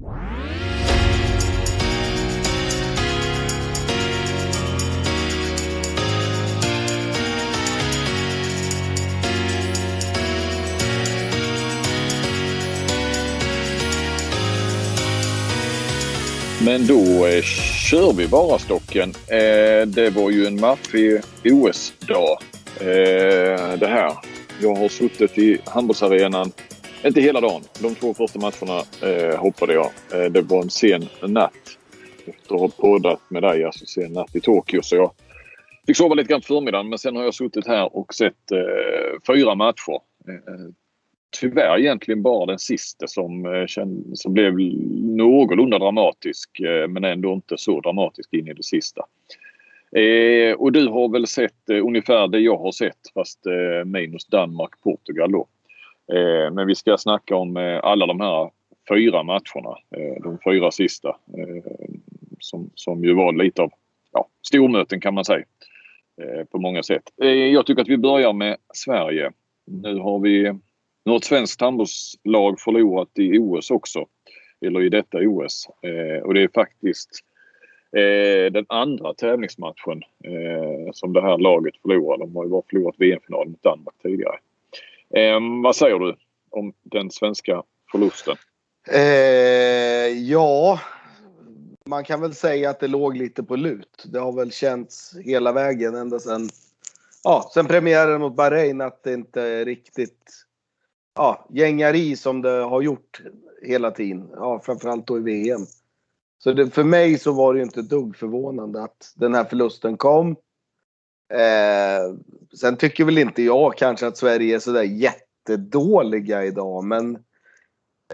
Men då eh, kör vi bara stocken. Eh, det var ju en maffig OS-dag eh, det här. Jag har suttit i handbollsarenan, inte hela dagen. De två första matcherna eh, hoppade jag. Eh, det var en sen natt. Efter att ha poddat med dig, alltså sen natt i Tokyo. Så jag fick sova lite grann på förmiddagen men sen har jag suttit här och sett eh, fyra matcher. Eh, tyvärr egentligen bara den sista som, eh, som blev någorlunda dramatisk eh, men ändå inte så dramatisk in i det sista. Eh, och du har väl sett eh, ungefär det jag har sett fast eh, minus Danmark, Portugal då. Eh, men vi ska snacka om eh, alla de här fyra matcherna, eh, de fyra sista. Eh, som, som ju var lite av ja, stormöten kan man säga. Eh, på många sätt. jag tycker att vi börjar med Sverige. Nu har vi nu har ett svenskt handbollslag förlorat i OS också. Eller i detta OS. Eh, och det är faktiskt eh, den andra tävlingsmatchen eh, som det här laget förlorar. De har ju bara förlorat VM-finalen mot Danmark tidigare. Eh, vad säger du om den svenska förlusten? Eh, ja, man kan väl säga att det låg lite på lut. Det har väl känts hela vägen ända sedan, ja, sen premiären mot Bahrain att det inte riktigt ja, gängar i som det har gjort hela tiden. Ja, framförallt då i VM. Så det, för mig så var det ju inte ett dugg förvånande att den här förlusten kom. Eh, sen tycker väl inte jag kanske att Sverige är sådär jättedåliga idag men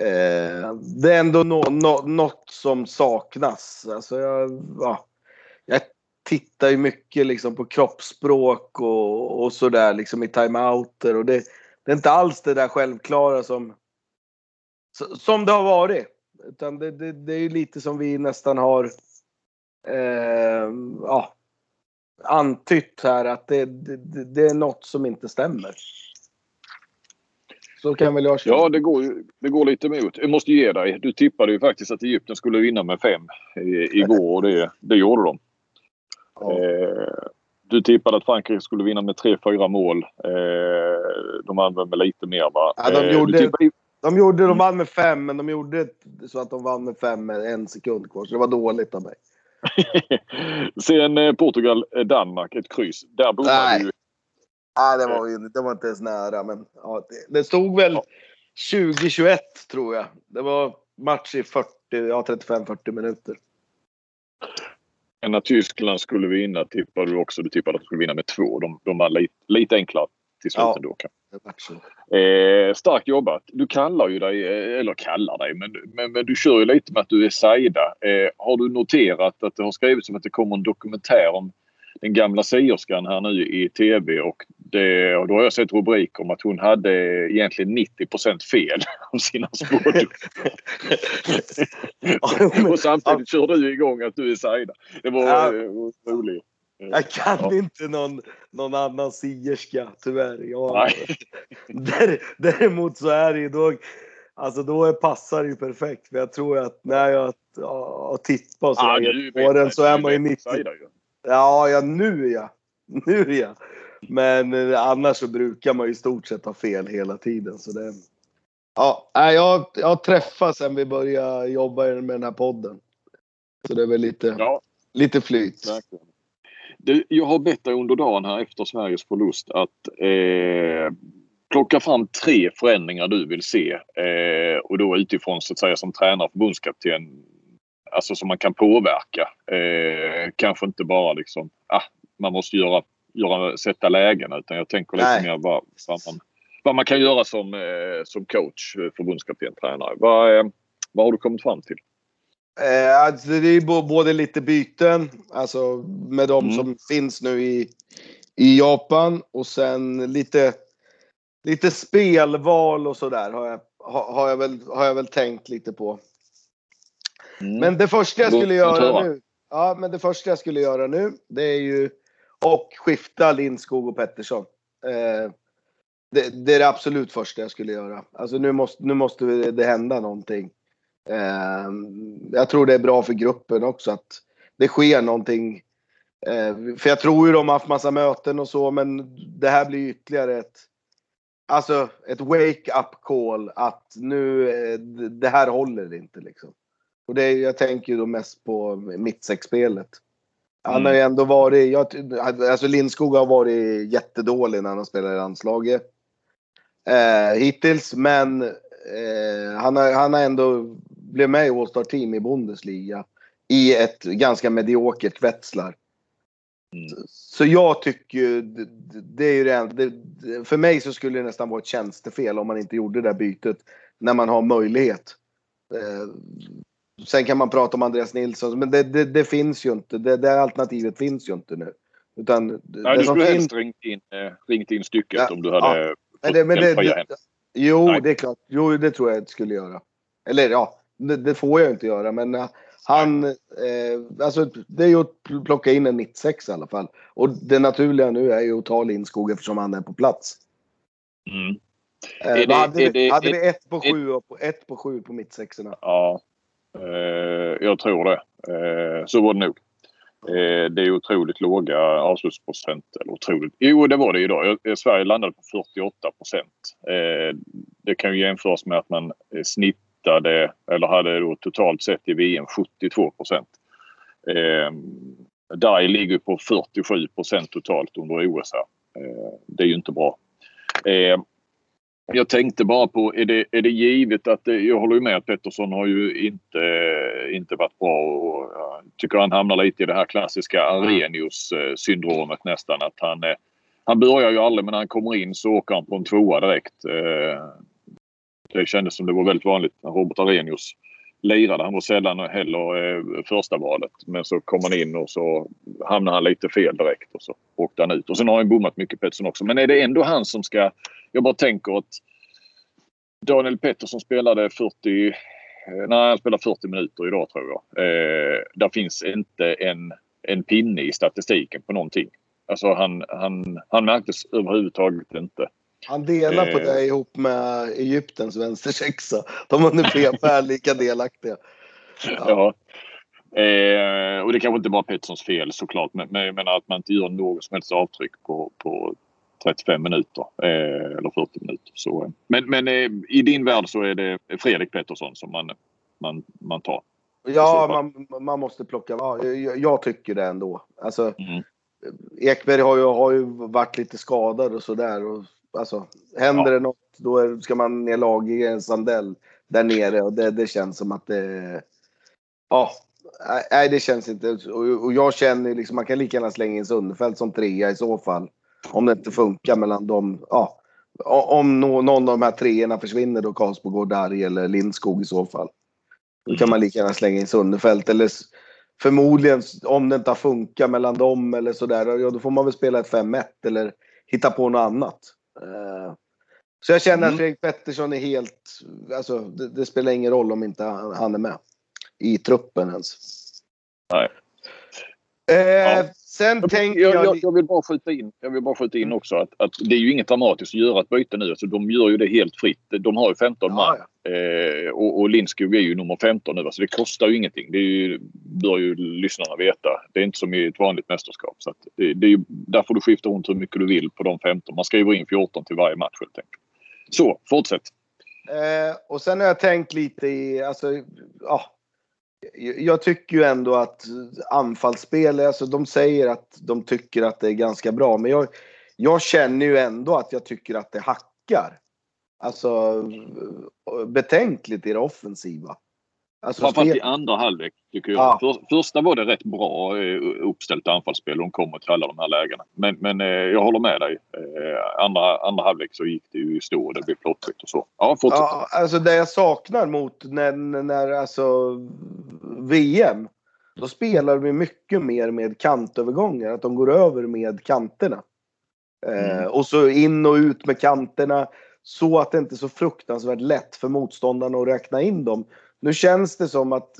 eh, det är ändå no, no, något som saknas. Alltså jag, ja, jag tittar ju mycket liksom på kroppsspråk och, och sådär liksom i timeouter och det, det är inte alls det där självklara som, som det har varit. Utan det, det, det är lite som vi nästan har eh, ja, antytt här att det, det, det, är något som inte stämmer. Så kan väl jag känna. Ja, det går, det går lite emot. Jag måste ge dig. Du tippade ju faktiskt att Egypten skulle vinna med fem igår och det, det gjorde de. Ja. Eh, du tippade att Frankrike skulle vinna med 3-4 mål. Eh, de vann med lite mer va? Ja, de, eh, gjorde, tippade... de gjorde, de vann med fem men de gjorde så att de vann med fem med en sekund kvar. Så det var dåligt av mig. Sen eh, Portugal-Danmark, ett kryss. Där bommade du. Nej, det var, ju, det var inte ens nära. Men, ja, det, det stod väl ja. 2021 tror jag. Det var match i 40, ja, 35-40 minuter när Tyskland skulle vinna tippade du också. Du tippade att de skulle vinna med två. De, de var lite, lite enklare till slut ja, då. Eh, starkt jobbat. Du kallar ju dig, eh, eller kallar dig, men, men, men, du kör ju lite med att du är Saida. Eh, har du noterat att det har skrivits om att det kommer en dokumentär om den gamla sierskan här nu i tv och, det, och då har jag sett rubriker om att hon hade egentligen 90% fel om sina spådomar. och samtidigt kör du igång att du är Saida. Det var ja. roligt. Jag kan ja. inte någon, någon annan sierska tyvärr. Jag, däremot så är det ju då, alltså då passar det ju perfekt. För jag tror att när jag har tippat så ah, på den så är man ju 90. Ja, ja nu ja. Nu ja. Men eh, annars så brukar man ju i stort sett ha fel hela tiden. Så det, ja, jag, jag har träffat sen vi började jobba med den här podden. Så det är väl lite, ja. lite flyt. Du, jag har bett dig under dagen här efter Sveriges förlust att eh, plocka fram tre förändringar du vill se. Eh, och då utifrån så att säga som tränare och förbundskapten alltså som man kan påverka. Eh, kanske inte bara liksom, ah, man måste göra, göra, sätta lägen utan jag tänker lite Nej. mer vad, vad, man, vad man kan göra som, eh, som coach, förbundskapten, tränare. Vad, eh, vad har du kommit fram till? Eh, alltså det är både lite byten, alltså med de mm. som finns nu i, i Japan och sen lite, lite spelval och sådär har jag, har, jag väl, har jag väl tänkt lite på. Mm. Men det första jag skulle göra nu. Ja, men det första jag skulle göra nu, det är ju och skifta Lindskog och Pettersson. Eh, det, det, är det absolut första jag skulle göra. Alltså nu måste, nu måste det hända någonting. Eh, jag tror det är bra för gruppen också att det sker någonting. Eh, för jag tror ju de har haft massa möten och så, men det här blir ytterligare ett Alltså ett wake-up call att nu, eh, det här håller inte liksom. Och det, jag tänker ju då mest på mittsexspelet. Han har ju ändå varit, jag, alltså Lindskog har varit jättedålig när han spelar i landslaget. Eh, hittills, men eh, han, har, han har ändå blivit med i All-Star Team i Bundesliga. I ett ganska mediokert Wetzlar. Mm. Så jag tycker ju, det, det är ju det, för mig så skulle det nästan vara ett tjänstefel om man inte gjorde det där bytet. När man har möjlighet. Eh, sen kan man prata om Andreas Nilsson, men det, det, det finns ju inte. Det, det alternativet finns ju inte nu. Utan Nej, du skulle helst ringt in, äh, ringt in stycket ja, om du hade ja. men det, men det, Jo, Nej. det är klart. Jo, det tror jag att skulle göra. Eller ja, det, det får jag inte göra, men uh, han, eh, alltså det är ju att plocka in en 96 i alla fall. Och det naturliga nu är ju att ta Lindskog eftersom han är på plats. Mm. Eh, det, hade, det, hade vi ett på sju och ett på sju på mittsexorna? Ja, eh, jag tror det. Eh, så var det nog. Eh, det är otroligt låga avslutsprocent. Eller otroligt. Jo, det var det idag. Sverige landade på 48 procent. Eh, det kan ju jämföras med att man snitt hittade, eller hade då totalt sett i VM 72 procent. Eh, Dai ligger på 47 procent totalt under OS här. Eh, det är ju inte bra. Eh, jag tänkte bara på, är det, är det givet att, det, jag håller ju med att Pettersson har ju inte, inte varit bra och jag tycker han hamnar lite i det här klassiska Arrhenius-syndromet nästan. Att han, eh, han börjar ju aldrig men när han kommer in så åker han på en tvåa direkt. Eh, det kändes som det var väldigt vanligt när Robert Arrhenius lirade. Han var sällan heller eh, första valet. Men så kom han in och så hamnade han lite fel direkt och så åkte han ut. Och sen har han bommat mycket Pettersson också. Men är det ändå han som ska... Jag bara tänker att Daniel Pettersson spelade 40... Eh, nej, han spelade 40 minuter idag tror jag. Eh, där finns inte en, en pinne i statistiken på någonting. Alltså han, han, han märktes överhuvudtaget inte. Han delar på det ihop med Egyptens vänstersexa. De var ungefär lika delaktiga. Ja. ja. Eh, och det kanske inte bara Petterssons fel såklart. Men, men jag menar att man inte gör något som helst avtryck på, på 35 minuter. Eh, eller 40 minuter. Så, eh. men men eh, i din värld så är det Fredrik Pettersson som man, man, man tar. Ja, man, man måste plocka. Ja, jag, jag tycker det ändå. Alltså, mm. Ekberg har ju, har ju varit lite skadad och sådär alltså, händer ja. det något då ska man ner lag i en Sandell där nere och det, det känns som att det... Ja, nej det känns inte. Och, och jag känner liksom, man kan lika gärna slänga in Sundefeld som trea i så fall. Om det inte funkar mellan dem. Ja, om någon av de här treorna försvinner då Karlsborg går Darj eller Lindskog i så fall. Då kan man lika gärna slänga in Sundefeld. Eller förmodligen om det inte har funkat mellan dem eller sådär. Ja, då får man väl spela ett 5-1 eller hitta på något annat. Eh, så jag känner att mm. Fredrik Pettersson är helt... Alltså, det, det, spelar ingen roll om inte han är med i truppen ens. Nej. Eh, ja. Sen jag, tänker jag... Jag, jag, vill bara skjuta in, jag vill bara skjuta in också att, att det är ju inget dramatiskt att göra ett byte nu. Alltså, de gör ju det helt fritt. De har ju 15 man. Ja. Eh, och, och Lindskog är ju nummer 15 nu. Alltså, det kostar ju ingenting. Det ju, bör ju lyssnarna veta. Det är inte som i ett vanligt mästerskap. Så det, det, är ju, där får du skifta runt hur mycket du vill på de 15. Man skriver in 14 till varje match helt enkelt. Så, fortsätt. Eh, och sen har jag tänkt lite i, alltså, ja, jag tycker ju ändå att anfallsspel, alltså de säger att de tycker att det är ganska bra. Men jag, jag känner ju ändå att jag tycker att det hackar. Alltså betänkligt i det offensiva. Alltså, Framförallt i andra halvlek tycker jag. Ja. För, första var det rätt bra eh, uppställt anfallsspel. De kommer till alla de här lägena. Men, men eh, jag håller med dig. Eh, andra, andra halvlek så gick det ju i stå och det blev plottrigt och så. Ja, fortsätt. Ja, alltså det jag saknar mot när, när alltså VM. Då spelar vi mycket mer med kantövergångar. Att de går över med kanterna. Mm. Eh, och så in och ut med kanterna. Så att det inte är så fruktansvärt lätt för motståndarna att räkna in dem. Nu känns det som att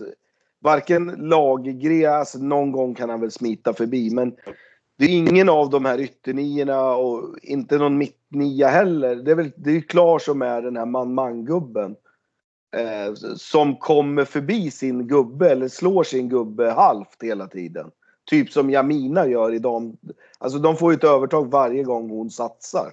varken Lagergren, alltså någon gång kan han väl smita förbi, men det är ingen av de här ytternierna och inte någon mittnia heller. Det är väl det är Klar som är den här man-man-gubben. Eh, som kommer förbi sin gubbe eller slår sin gubbe halvt hela tiden. Typ som Jamina gör i dem. Alltså de får ju ett övertag varje gång hon satsar.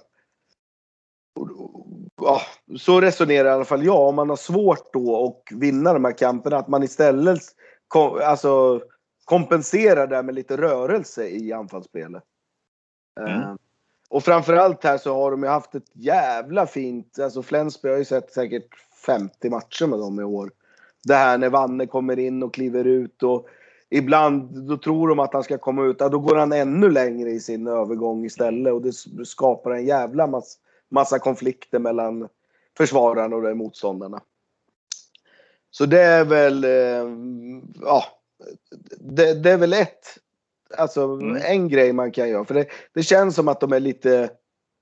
Ja, så resonerar i alla fall jag. Om man har svårt då att vinna de här kamperna, att man istället kom, alltså, kompenserar det med lite rörelse i anfallsspelet. Mm. Uh, och framförallt här så har de ju haft ett jävla fint, alltså Flensburg har ju sett säkert 50 matcher med dem i år. Det här när Vanne kommer in och kliver ut och ibland då tror de att han ska komma ut, ja, då går han ännu längre i sin övergång istället och det skapar en jävla massa, massa konflikter mellan försvararna och motståndarna. Så det är väl, eh, ja, det, det, är väl ett, alltså mm. en grej man kan göra. För det, det känns som att de är lite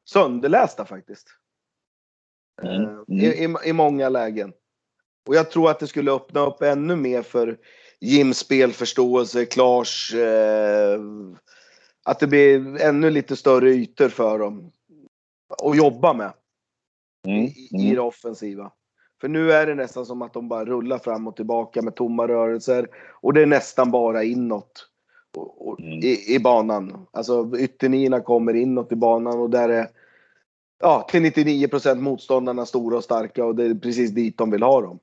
sönderlästa faktiskt. Mm. Mm. I, i, I många lägen. Och jag tror att det skulle öppna upp ännu mer för Jims spelförståelse, Klars... Eh, att det blir ännu lite större ytor för dem att jobba med. Mm. I, I mm. det offensiva. För nu är det nästan som att de bara rullar fram och tillbaka med tomma rörelser. Och det är nästan bara inåt och, och, mm. i, i, banan. Alltså ytternierna kommer inåt i banan och där är ja, till 99 motståndarna stora och starka och det är precis dit de vill ha dem.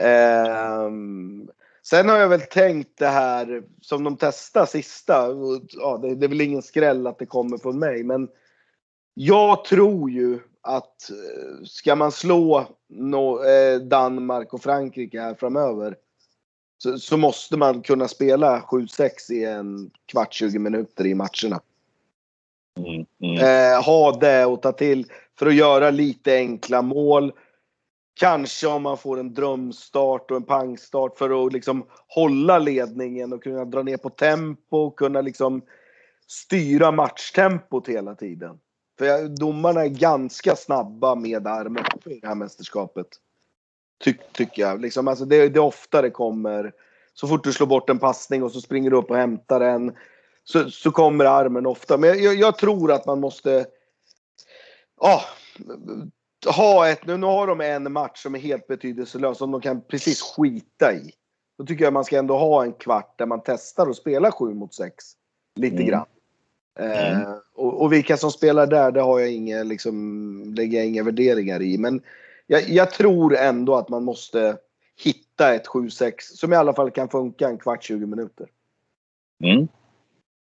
Um, sen har jag väl tänkt det här som de testar sista. Ja, det, det är väl ingen skräll att det kommer från mig, men jag tror ju att eh, ska man slå no, eh, Danmark och Frankrike här framöver så, så måste man kunna spela 7-6 i en kvart, 20 minuter i matcherna. Mm, mm. Eh, ha det och ta till för att göra lite enkla mål. Kanske om man får en drömstart och en pangstart för att liksom hålla ledningen och kunna dra ner på tempo och kunna liksom styra matchtempot hela tiden. För jag, domarna är ganska snabba med armen i det här mästerskapet. Ty, tycker jag. Liksom, alltså det, det är ofta det kommer. Så fort du slår bort en passning och så springer du upp och hämtar den. Så, så kommer armen ofta. Men jag, jag tror att man måste ah, ha ett, nu, nu har de en match som är helt betydelselös som de kan precis skita i. Då tycker jag man ska ändå ha en kvart där man testar att spela 7 mot 6. Lite mm. grann. Mm. Eh, och, och, vilka som spelar där, det har jag inga, liksom, lägger jag inga värderingar i. Men jag, jag tror ändå att man måste hitta ett 7-6 som i alla fall kan funka en kvart, 20 minuter. Mm.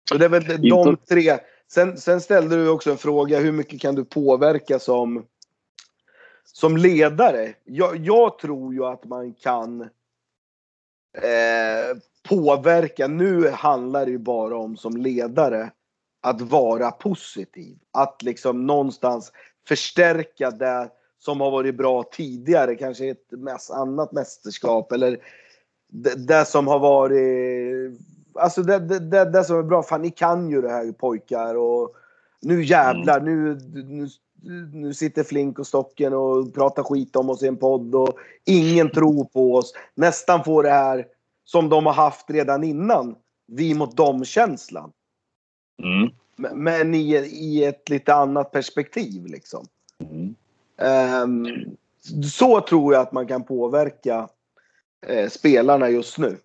Så det är väl de tre. Sen, sen ställde du också en fråga, hur mycket kan du påverka som, som ledare? Jag, jag tror ju att man kan eh, påverka. Nu handlar det ju bara om som ledare att vara positiv. Att liksom någonstans förstärka det som har varit bra tidigare, kanske ett annat mästerskap eller det, det som har varit... Alltså det, det, det, som är bra, fan ni kan ju det här pojkar och nu jävlar, mm. nu, nu, nu sitter Flink och Stocken och pratar skit om oss i en podd och ingen tror på oss. Nästan får det här som de har haft redan innan, vi mot dem-känslan. Mm. Men i, i ett lite annat perspektiv liksom. Mm. Um, så tror jag att man kan påverka eh, spelarna just nu.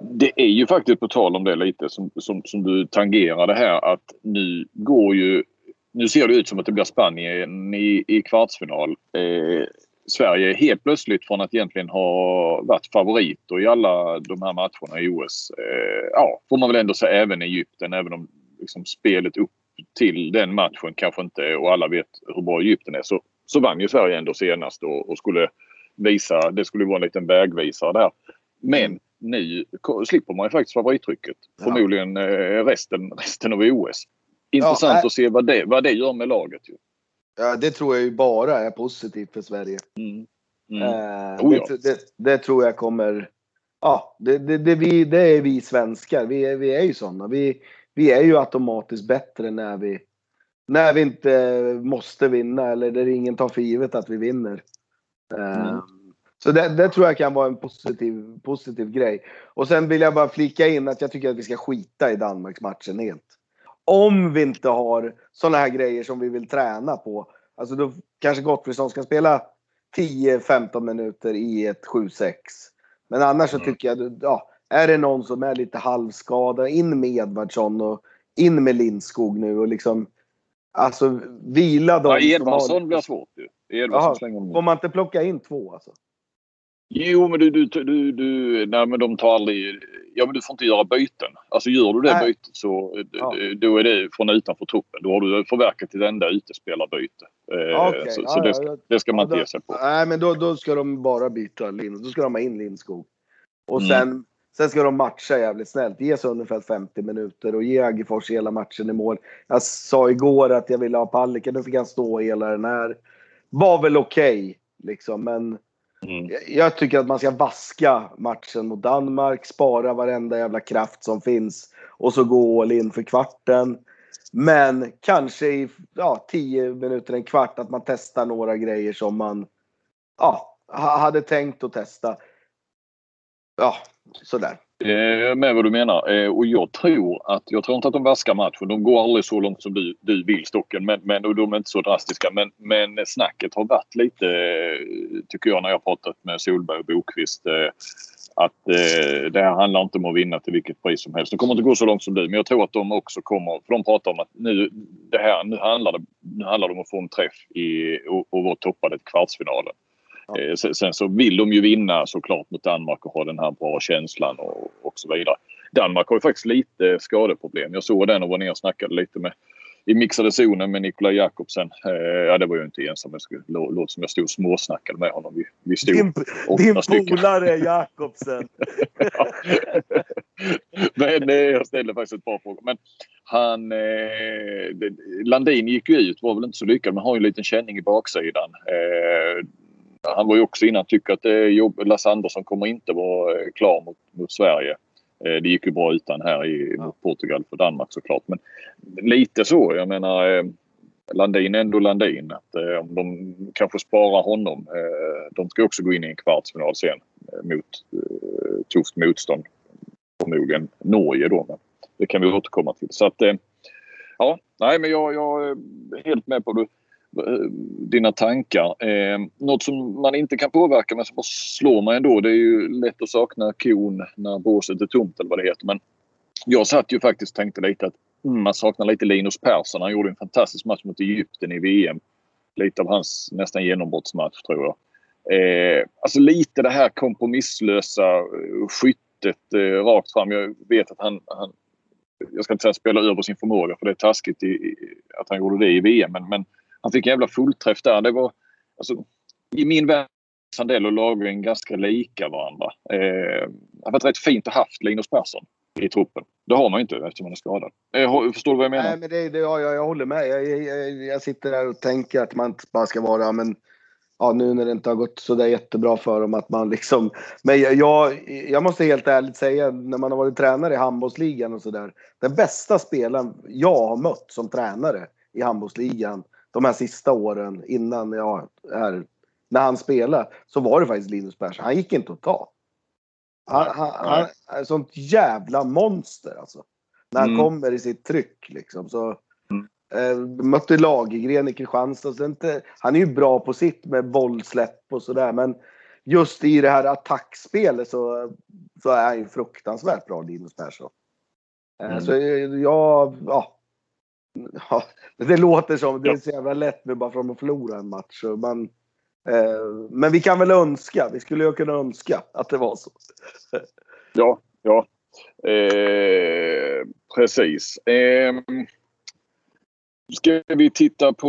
Det är ju faktiskt på tal om det lite som, som, som du tangerade här att nu går ju nu ser det ut som att det blir Spanien i, i kvartsfinal. Eh, Sverige helt plötsligt från att egentligen ha varit favoriter i alla de här matcherna i OS. Eh, ja, får man väl ändå säga även Egypten, även om liksom spelet upp till den matchen kanske inte, och alla vet hur bra Egypten är, så, så vann ju Sverige ändå senast och, och skulle visa, det skulle vara en liten vägvisare där. Men nu slipper man ju faktiskt favorittrycket. Ja. Förmodligen eh, resten, resten av OS. Intressant ja, att se vad det, vad det gör med laget. Ju. Ja, det tror jag ju bara är positivt för Sverige. Mm. Mm. Eh, oh, ja. det, det, det, tror jag kommer... Ja, det, det, det, vi, det är vi svenskar. Vi är, vi är ju sådana. Vi, vi är ju automatiskt bättre när vi, när vi inte måste vinna eller där ingen tar för givet att vi vinner. Eh, mm. Så det, det, tror jag kan vara en positiv, positiv grej. Och sen vill jag bara flika in att jag tycker att vi ska skita i Danmarksmatchen helt. Om vi inte har sådana här grejer som vi vill träna på. Alltså då kanske Gottfridsson ska spela 10-15 minuter i ett 7-6. Men annars så Mm. tycker jag, ja, är det någon som är lite halvskadad, in med Edvardsson och in med Lindskog nu och liksom Alltså vila dem Ja, Edvardsson har- blir svårt ju. Edvardsson slänger Får man inte plocka in två alltså? Jo, men du, du, du, du, nej men de tar aldrig, ja men du får inte göra byten. Alltså gör du det Nej. bytet så Ja. då är det från utanför truppen. Då har du förverkat ditt enda utespelarbyte. Eh, Ja, okej. Så, Ja, så det, ja, ska- ja. det ska man Ja, inte då- ge sig på. Nej, men då, då ska de bara byta Lind. Då ska de ha in Lindskog. Och Mm. sen, sen ska de matcha jävligt snällt. Ge Sundefeld 50 minuter och ge Aggefors hela matchen i mål. Jag sa igår att jag ville ha Palicka. Nu fick han stå hela den här. Var väl okej, liksom. Men Mm. jag- tycker att man ska vaska matchen mot Danmark. Spara varenda jävla kraft som finns. Och så gå all in för kvarten. Men kanske i ja, 10 minuter, en kvart, att man testar några grejer som man ja, hade tänkt att testa. Ja, sådär. Eh, med vad du menar. Eh, och jag tror att, jag tror inte att de vaskar matchen. De går aldrig så långt som du, du vill Stocken. Men, men, och de är inte så drastiska. Men, men snacket har varit lite, eh, tycker jag när jag pratat med Solberg och Bokvist. Eh, att eh, det här handlar inte om att vinna till vilket pris som helst. De kommer inte gå så långt som du. Men jag tror att de också kommer, för de pratar om att nu, det här, nu, handlar, det, nu handlar det om att få en träff i, och, och vara toppade till kvartsfinalen. Ja. Eh, Sen, så vill de ju vinna såklart mot Danmark och ha den här bra känslan och, och så vidare. Danmark har ju faktiskt lite skadeproblem. Jag såg den och var ner och snackade lite med i mixade zonen med Nikolaj Jakobsen. Eh, ja, det var ju inte ensam. Jag skulle, lå, låt som jag stod och småsnackade med honom. Vi, vi stod Din, din polare Jakobsen. Ja. Men eh, jag ställde faktiskt ett par frågor. Men han... Eh, det- Landin gick ju ut, var väl inte så lyckad, men har ju en liten känning i baksidan. Eh, han var ju också innan tycker att det jobb, Lasse Andersson kommer inte vara eh, klar mot, mot Sverige. Eh, det gick ju bra utan här i, mot Portugal för Danmark såklart. Men lite så. Jag menar eh, Landin är ändå Landin. Att, om de kanske sparar honom. De ska också gå in i en kvartsfinal sen mot eh, tufft motstånd. Förmodligen Norge då. Men det kan vi återkomma till. Så att ja, nej men jag, jag är helt med på det Eh, dina tankar. Eh, något som man inte kan påverka men som slår mig ändå. Det är ju lätt att sakna kon när båset är tomt eller vad det heter. Men jag satt ju faktiskt och tänkte lite att mm, man saknar lite Linus Persson. Han gjorde en fantastisk match mot Egypten i VM. Lite av hans nästan genombrottsmatch tror jag. Eh, alltså lite det här kompromisslösa eh, skyttet eh, rakt fram. Jag vet att han, han jag ska inte säga spela över sin förmåga för det är taskigt i, i, att han gjorde det i VM. Men, men han fick en jävla fullträff där. Det var, alltså, I min värld Sandell och Lagergren ganska lika varandra. Eh, det har varit rätt fint att ha haft Linus Persson i truppen. Det har man ju inte eftersom han är skadad. Eh, förstår du vad jag menar? Nej, men det, det, ja, jag, jag håller med. Jag, jag, jag, sitter där och tänker att man inte bara ska vara, men ja, nu när det inte har gått så där jättebra för dem att man liksom. Men jag, jag, jag måste helt ärligt säga när man har varit tränare i handbollsligan och sådär. Den bästa spelaren jag har mött som tränare i handbollsligan de här sista åren innan jag är när han spelade så var det faktiskt Linus Persson. Han gick inte att ta. Han, han, han är sånt jävla monster alltså. När han Mm. kommer i sitt tryck liksom. Så, Mm. eh, mötte Lagergren i Kristianstad. Så inte, han är ju bra på sitt med bollsläpp och sådär. Men just i det här attackspelet så, så är han ju fruktansvärt bra, Linus Persson. Eh, Mm. Så jag, ja. Ja. Det låter som, det är så jävla lätt nu bara för att förlora en match. Man, eh, men vi kan väl önska, vi skulle ju kunna önska att det var så. Ja, ja. Eh, precis. Eh, ska vi titta på,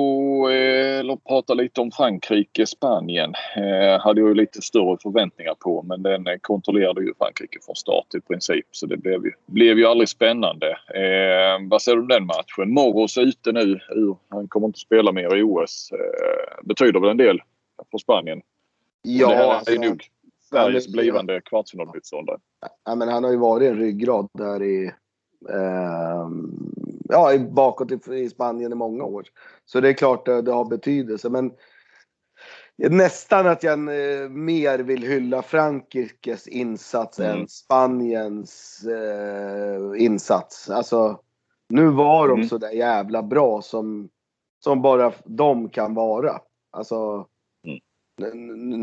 eh, eller prata lite om Frankrike, Spanien. Eh, hade jag ju lite större förväntningar på men den eh, kontrollerade ju Frankrike från start i princip. Så det blev ju, blev ju aldrig spännande. Eh, vad säger du om den matchen? Moros är ute nu. Han kommer inte spela mer i OS. Eh, betyder väl en del för Spanien? Ja, det här alltså, är nog Sveriges blivande kvartsfinalmotståndare. ja, men han har ju varit en ryggrad där i, eh, ja, bakåt i, i Spanien i många år. Så det är klart det, det har betydelse. Men nästan att jag eh, mer vill hylla Frankrikes insats Mm. än Spaniens eh, insats. Alltså, nu var de Mm. så där jävla bra som, som bara de kan vara. Alltså, Mm.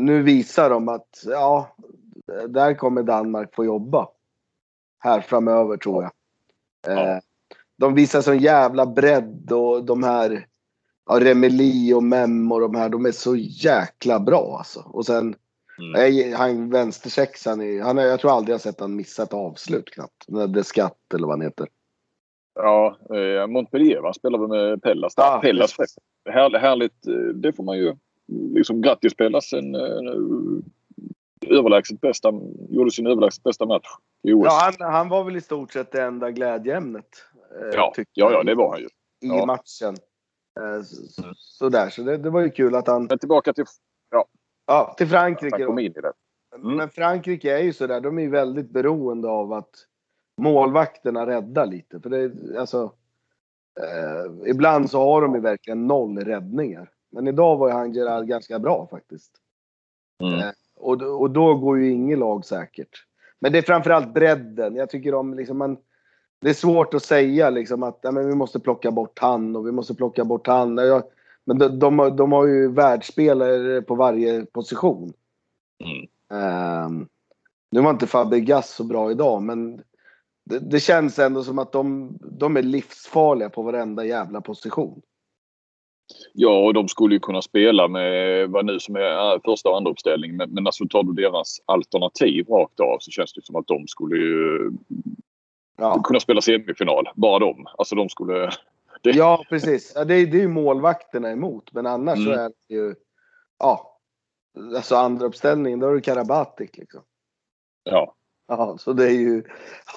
nu visar de att ja, där kommer Danmark få jobba. Här framöver tror jag. Ja. Eh, de visar sån jävla bredd och de här ja, Remeli och Mem och de här, de är så jäkla bra alltså. Och sen mm. han vänstersexan, han, jag tror aldrig jag sett han missa ett avslut knappt. Det skatt eller vad han heter. Ja, eh, Montpellier va? Spelar med Pellas. Ja, Pellas Här, härligt, eh, det får man ju liksom grattis Pellas. En, en, en överlägset bästa, gjorde sin överlägset bästa match i OS. Ja, han, han var väl i stort sett det enda glädjeämnet. Eh, ja, ja, ja, det var han ju. I ja. matchen. Eh, så, sådär, så det, det, var ju kul att han... Men tillbaka till... Ja. Ja, till Frankrike. Han kom in i det. Mm. Men Frankrike är ju sådär, de är ju väldigt beroende av att målvakterna räddar lite. För det alltså... Eh, ibland så har de ju verkligen noll räddningar. Men idag var ju han Gerard ganska bra faktiskt. Mm. Eh, och, och då går ju inget lag säkert. Men det är framförallt bredden. Jag tycker om liksom man... Det är svårt att säga liksom att ja, men vi måste plocka bort han och vi måste plocka bort han. Jag, men de, de, de, har ju världsspelare på varje position. Mm. Um, nu var inte Fabregas så bra idag men det, det, känns ändå som att de, de är livsfarliga på varenda jävla position. Ja, och de skulle ju kunna spela med vad nu som är första och andra uppställning. Men, men alltså tar du deras alternativ rakt av så känns det som att de skulle ju ja. kunna spela semifinal. Bara de. Alltså de skulle... Det... Ja, precis. Ja, det, är, det är ju målvakterna emot. Men annars mm. så är det ju... Ja. Alltså andra uppställningen, då är det Karabatic liksom. Ja. Ja, så det är ju...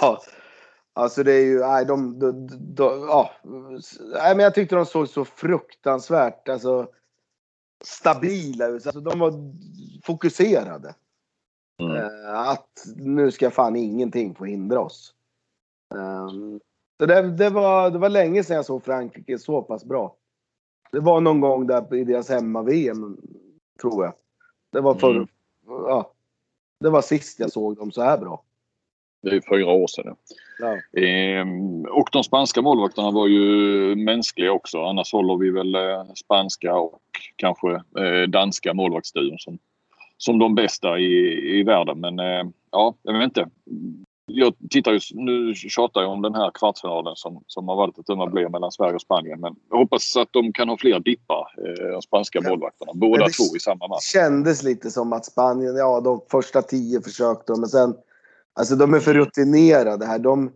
Ja. Alltså det är ju, nej de, de, de, ja. Nej men jag tyckte de såg så fruktansvärt, alltså stabila ut. Alltså de var fokuserade. Mm. Uh, att nu ska fan ingenting få hindra oss. Um, så det, det, var, det var länge sedan jag såg Frankrike så pass bra. Det var någon gång där i deras hemma-VM, tror jag. Det var för, mm. ja. Det var sist jag såg dem så här bra. Det är fyra år sedan. Ja. Ehm, och de spanska målvakterna var ju mänskliga också. Annars håller vi väl eh, spanska och kanske eh, danska målvaktsduon som, som de bästa i, i världen. Men eh, ja, jag vet inte. Jag tittar ju, nu tjatar jag om den här kvartsfinalen som, som har varit att döma blir mellan Sverige och Spanien. Men jag hoppas att de kan ha fler dippar, eh, de spanska målvakterna. Båda två i samma match. Det kändes lite som att Spanien, ja de första tio försökte men sen Alltså de är för rutinerade här. De,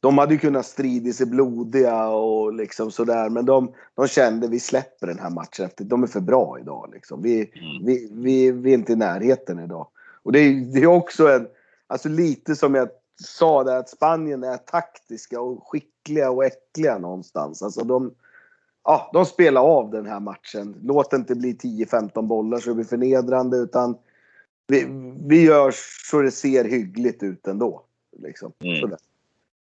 de hade ju kunnat strida sig blodiga och liksom sådär. Men de, de kände vi släpper den här matchen. Efter, de är för bra idag. Liksom. Vi, mm. vi, vi, vi är inte i närheten idag. Och det är, det är också en, alltså lite som jag sa där att Spanien är taktiska och skickliga och äckliga någonstans. Alltså de, ja, de spelar av den här matchen. Låt det inte bli 10-15 bollar så det blir förnedrande utan vi, vi gör så det ser hyggligt ut ändå. Liksom. Mm.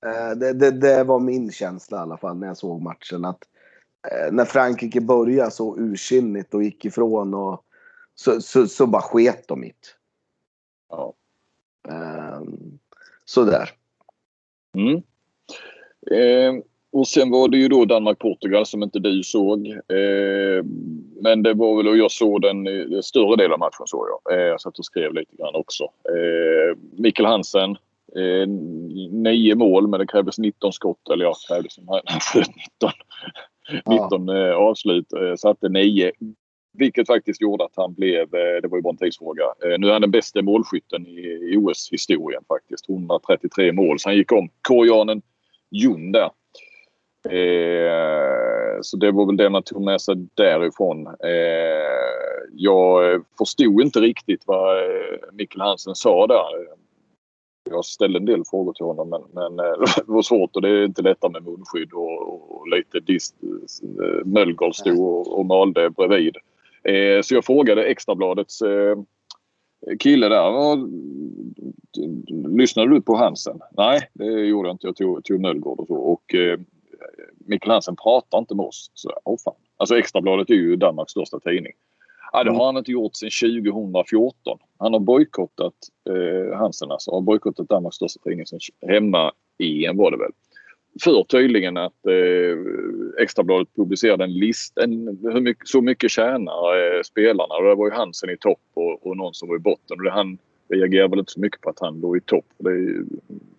Eh, det, det, det, var min känsla i alla fall när jag såg matchen. Att eh, när Frankrike började så ursinnigt och gick ifrån och så, så, så bara sket de i Ja. Um, sådär. Mm. Eh, och sen var det ju då Danmark-Portugal som inte du såg. Eh, men det var väl, och jag såg den, den större delen av matchen såg jag. Eh, jag satt och skrev lite grann också. Eh, Mikkel Hansen, eh, nio mål men det krävdes 19 skott. Eller ja, krävdes, han sköt 19. 19 eh, avslut, eh, satte nio. Vilket faktiskt gjorde att han blev, eh, det var ju bara en tidsfråga. Eh, nu är han den bästa målskytten i OS-historien faktiskt. 133 mål. Så han gick om koreanen Jun där. Eh, så det var väl det man tog med sig därifrån. Eh, jag förstod inte riktigt vad Mikkel Hansen sa där. Jag ställde en del frågor till honom men, men det var svårt och det är inte lättare med munskydd och, och lite dist. Möllgård stod och, och malde bredvid. Eh, så jag frågade Extrabladets eh, kille där. Lyssnade du på Hansen? Nej, det gjorde jag inte. Jag tog, tog Möllgård och så. Och, eh, Mikkel Hansen pratar inte med oss. Så, oh fan. Alltså Extrabladet är ju Danmarks största tidning. Ja, det har han inte gjort sedan 2014. Han har bojkottat, eh, Hansen alltså, har bojkottat Danmarks största tidning sen hemma-EM var det väl för tydligen att eh, Extrabladet publicerade en lista. Hur mycket, så mycket tjänar eh, spelarna. Och det var ju Hansen i topp och, och någon som var i botten. Och det, han reagerar väl inte så mycket på att han låg i topp. Det är ju,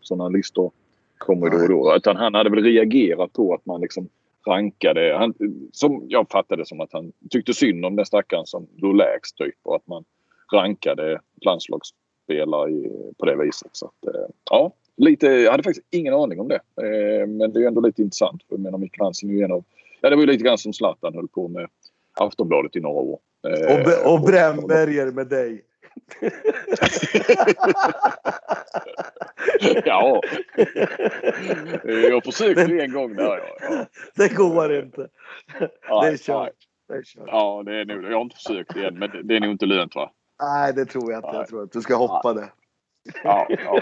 sådana listor kommer ju då och då. Utan han hade väl reagerat på att man liksom rankade. Han, som jag fattade som att han tyckte synd om den stackaren som låg lägst typ. Och att man rankade landslagsspelare i, på det viset. Så att, eh, ja, lite, jag hade faktiskt ingen aning om det. Eh, men det är ändå lite intressant. För jag menar Mikael Hansen är ju en av... Ja, det var ju lite grann som Zlatan höll på med Aftonbladet i några år. Eh, och, Be och Brännberger med dig. ja. Jag försökte men, en gång där. Ja. Det går inte. Ja, det är kört. Det är kört. Ja, det är nog, jag har inte försökt igen, men det är nog inte lönt va? Nej, det tror jag inte. Jag tror att du ska hoppa det. Ja, ja.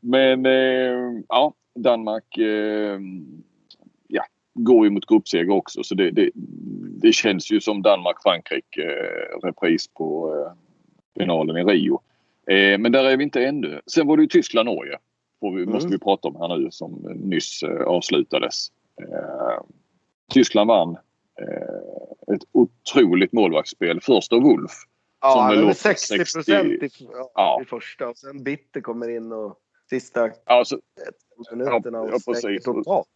Men eh, ja, Danmark eh, ja, går ju mot gruppseger också så det, det, det känns ju som Danmark-Frankrike eh, på eh, finalen i Rio. Eh, men där är vi inte ännu. Sen var det ju Tyskland-Norge. Mm. måste vi prata om här nu som nyss eh, avslutades. Tyskland vann ett otroligt målvaktsspel. Först av Wolf. Ja, är 60 procent i, ja, i första och sen Bitter kommer in och sista alltså, minuterna och ja, precis. totalt.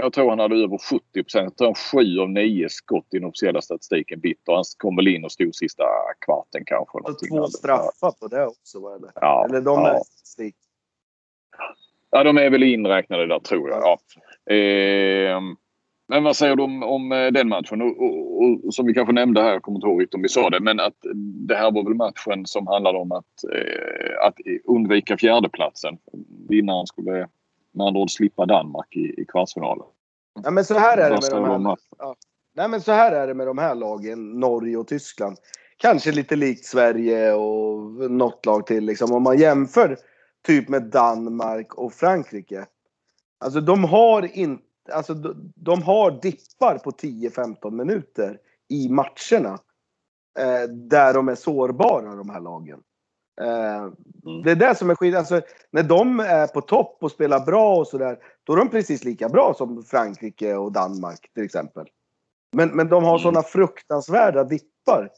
Jag tror han hade över 70 procent. Jag tror han sju av nio skott i den officiella statistiken Bitter. Han kom väl in och stod sista kvarten kanske. Och två straffar på det också var det. Ja, Eller de ja. är. Ja, de är väl inräknade där tror jag. Ja. Eh, men vad säger du om, om eh, den matchen? Och, och, och, som vi kanske nämnde här, jag kommer inte ihåg riktigt om vi sa det, men att det här var väl matchen som handlade om att, eh, att undvika fjärdeplatsen. Vinnaren skulle med andra ord slippa Danmark i, i kvartsfinalen. Ja, men så här är det med de här, ja. Nej, men så här är det med de här lagen, Norge och Tyskland. Kanske lite likt Sverige och något lag till. Liksom. Om man jämför typ med Danmark och Frankrike. Alltså de har inte alltså de har dippar på 10-15 minuter i matcherna. Eh, där de är sårbara de här lagen. Eh, mm. Det är det som är skillnaden. Alltså, när de är på topp och spelar bra och sådär. Då är de precis lika bra som Frankrike och Danmark till exempel. Men, men de har mm. sådana fruktansvärda dippar.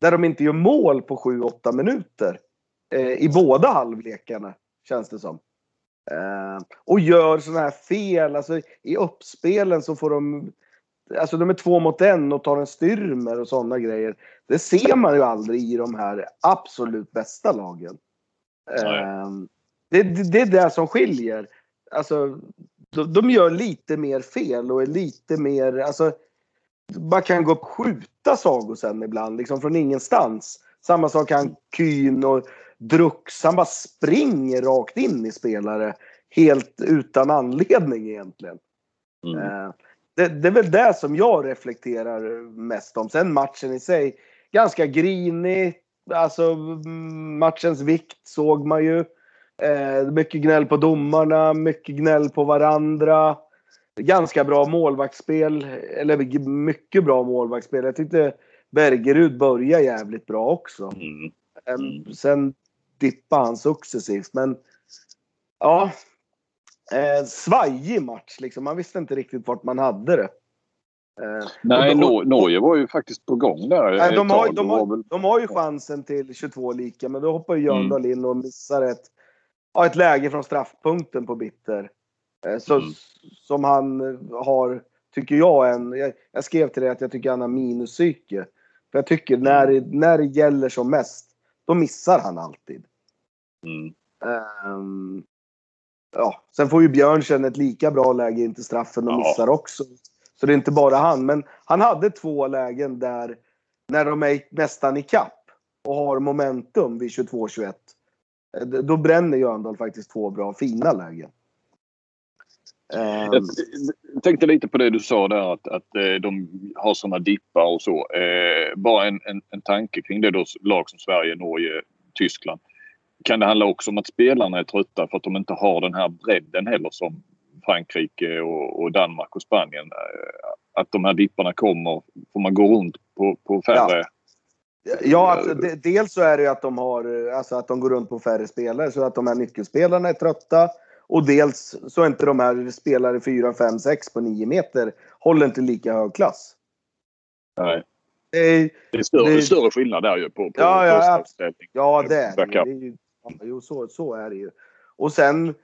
Där de inte gör mål på 7-8 minuter. Eh, I båda halvlekarna känns det som. Eh, och gör sådana här fel. Alltså, I uppspelen så får de... Alltså de är två mot en och tar en styrmer och sådana grejer. Det ser man ju aldrig i de här absolut bästa lagen. Eh, det, det, det, är det som skiljer. Alltså, de, de, gör lite mer fel och är lite mer... Alltså, man kan gå upp och skjuta Sagosen ibland, liksom från ingenstans. Samma sak kan Kyn och Drux, han bara springer rakt in i spelare. Helt utan anledning egentligen. Mm. Eh, det, det, är väl det som jag reflekterar mest om. Sen matchen i sig, ganska grinig. Alltså matchens vikt såg man ju. Eh, mycket gnäll på domarna, mycket gnäll på varandra. Ganska bra målvaktsspel, eller mycket bra målvaktsspel. Jag tyckte Bergerud började jävligt bra också. Mm. Mm. Sen dippade han successivt. Men ja, eh, svajig match liksom. Man visste inte riktigt vart man hade det. Eh, Nej, då, Norge var ju faktiskt på gång där. Nej, de, har, de, har, de har ju chansen till 22 lika, men då hoppar ju Jöndal mm. in och missar ett, ja, ett läge från straffpunkten på Bitter. Eh, så, mm. Som han har, tycker jag, en, jag, jag skrev till dig att jag tycker han har minuspsyke. För jag tycker när, när det gäller som mest, då missar han alltid. Mm. Um, ja, sen får ju Björnsen ett lika bra läge in till straffen och ja. missar också. Så det är inte bara han. Men han hade två lägen där när de är nästan i kapp och har momentum vid 22-21. Eh, då bränner Jöndal faktiskt två bra, fina lägen. Um, jag tänkte lite på det du sa där att, att eh, de har sådana dippar och så. Eh, bara en, en, en tanke kring det då lag som Sverige, Norge, Tyskland kan det handla också om att spelarna är trötta för att de inte har den här bredden heller som Frankrike och, och Danmark och Spanien. Eh, att de här dipparna kommer. Får man gå runt på, på färre, ja. Ja, alltså, de, dels så är det ju att de har, alltså att de går runt på färre spelare så att de här nyckelspelarna är trötta. Och dels så är inte de här spelare 4, 5, 6 på 9 meter håller inte lika hög klass. Nej. Det är, Det är större, Det- större skillnad där ju på, på Ja, ja, ja, det är det. Backup. det är ju. Jo, så, så är det ju. Och sen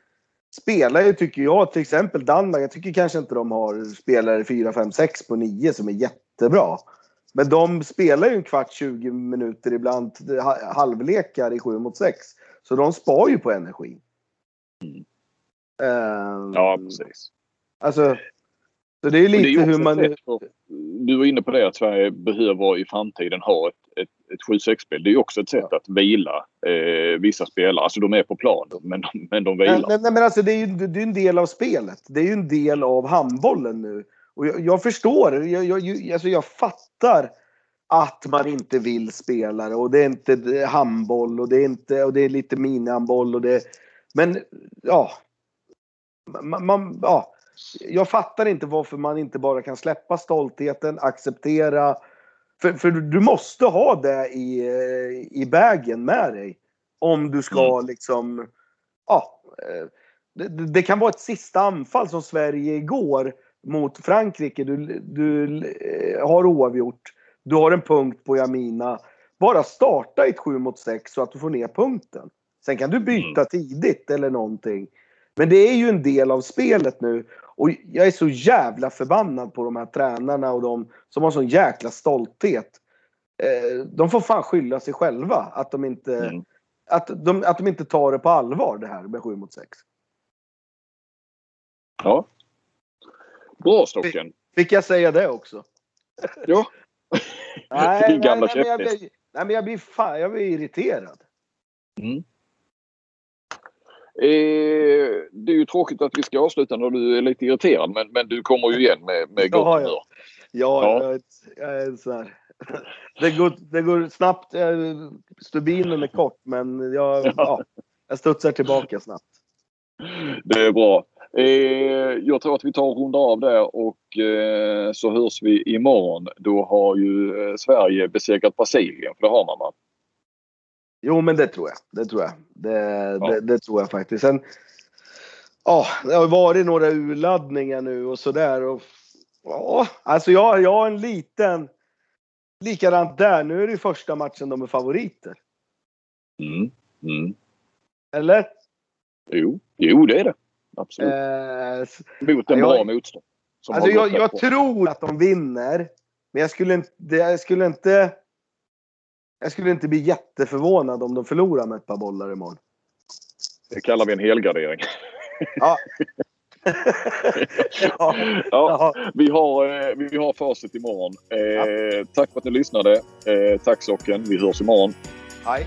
spelar ju, tycker jag, till exempel Danmark. Jag tycker kanske inte de har spelare 4, 5, 6 på 9 som är jättebra. Men de spelar ju en kvart, 20 minuter ibland, ha- halvlekar i 7 mot 6. Så de spar ju på energi. Mm. Ehm, Ja, precis. Alltså, så det är lite hur man... Du var inne på det att Sverige behöver i framtiden ha ett, ett, ett 7-6-spel. Det är ju också ett sätt att vila eh, vissa spelare. Alltså de är på plan, men de, men de vilar. nej, nej, men alltså det är ju det är en del av spelet. Det är ju en del av handbollen nu. Och jag, jag förstår, jag, jag, alltså jag fattar att man inte vill spela det och det är inte handboll och det är inte och det är lite minihandboll och det men ja. Man, man, ja. Jag fattar inte varför man inte bara kan släppa stoltheten, acceptera. För, för du måste ha det i, eh, i bagen med dig. Om du ska liksom ja, eh, det, det kan vara ett sista anfall som Sverige igår mot Frankrike. Du, du eh, har oavgjort. Du har en punkt på Jamina. Bara starta ett 7 mot 6 så att du får ner punkten. Sen kan du byta tidigt eller någonting. Men det är ju en del av spelet nu. Och jag är så jävla förbannad på de här tränarna och de som har sån jäkla stolthet. Eh, De får fan skylla sig själva att de inte Mm. att de, att de inte tar det på allvar det här med 7 mot 6. Ja. Bra Stocken. Fick jag säga det också? Ja. Nej, Din gamla nej, men jag blir, nej men jag blir fan, jag blir irriterad. Mm. Eh, det är ju tråkigt att vi ska avsluta när du är lite irriterad men, men du kommer ju igen med, med gott humör. ja. Ja, Ja. Jag, är jag är sån här. Det går, det går snabbt. Stubinen är kort men jag, Ja. ja, jag studsar tillbaka snabbt. Det är bra. Eh, jag tror att vi tar och rundar av där och eh, så hörs vi imorgon. Då har ju Sverige besegrat Brasilien, för det har man va? Jo, men det tror jag. Det tror jag. Det, Ja. det, det tror jag faktiskt. Sen, ja, det har varit några urladdningar nu och sådär. Och, ja, alltså jag, jag har en liten... Likadant där. Nu är det ju första matchen de är favoriter. Mm. Mm. Eller? Jo. jo, det är det. Absolut. Eh, Mot en jag- bra motstånd. alltså jag, jag tror att de vinner. Men jag skulle inte... Jag skulle inte... Jag skulle inte bli jätteförvånad om de förlorar med ett par bollar imorgon. Det kallar vi en helgardering. Ja. ja. Ja, ja. vi, har, eh, vi har facit imorgon. Eh, Tack för att ni lyssnade. Eh, tack Socken. Vi hörs imorgon. Hej.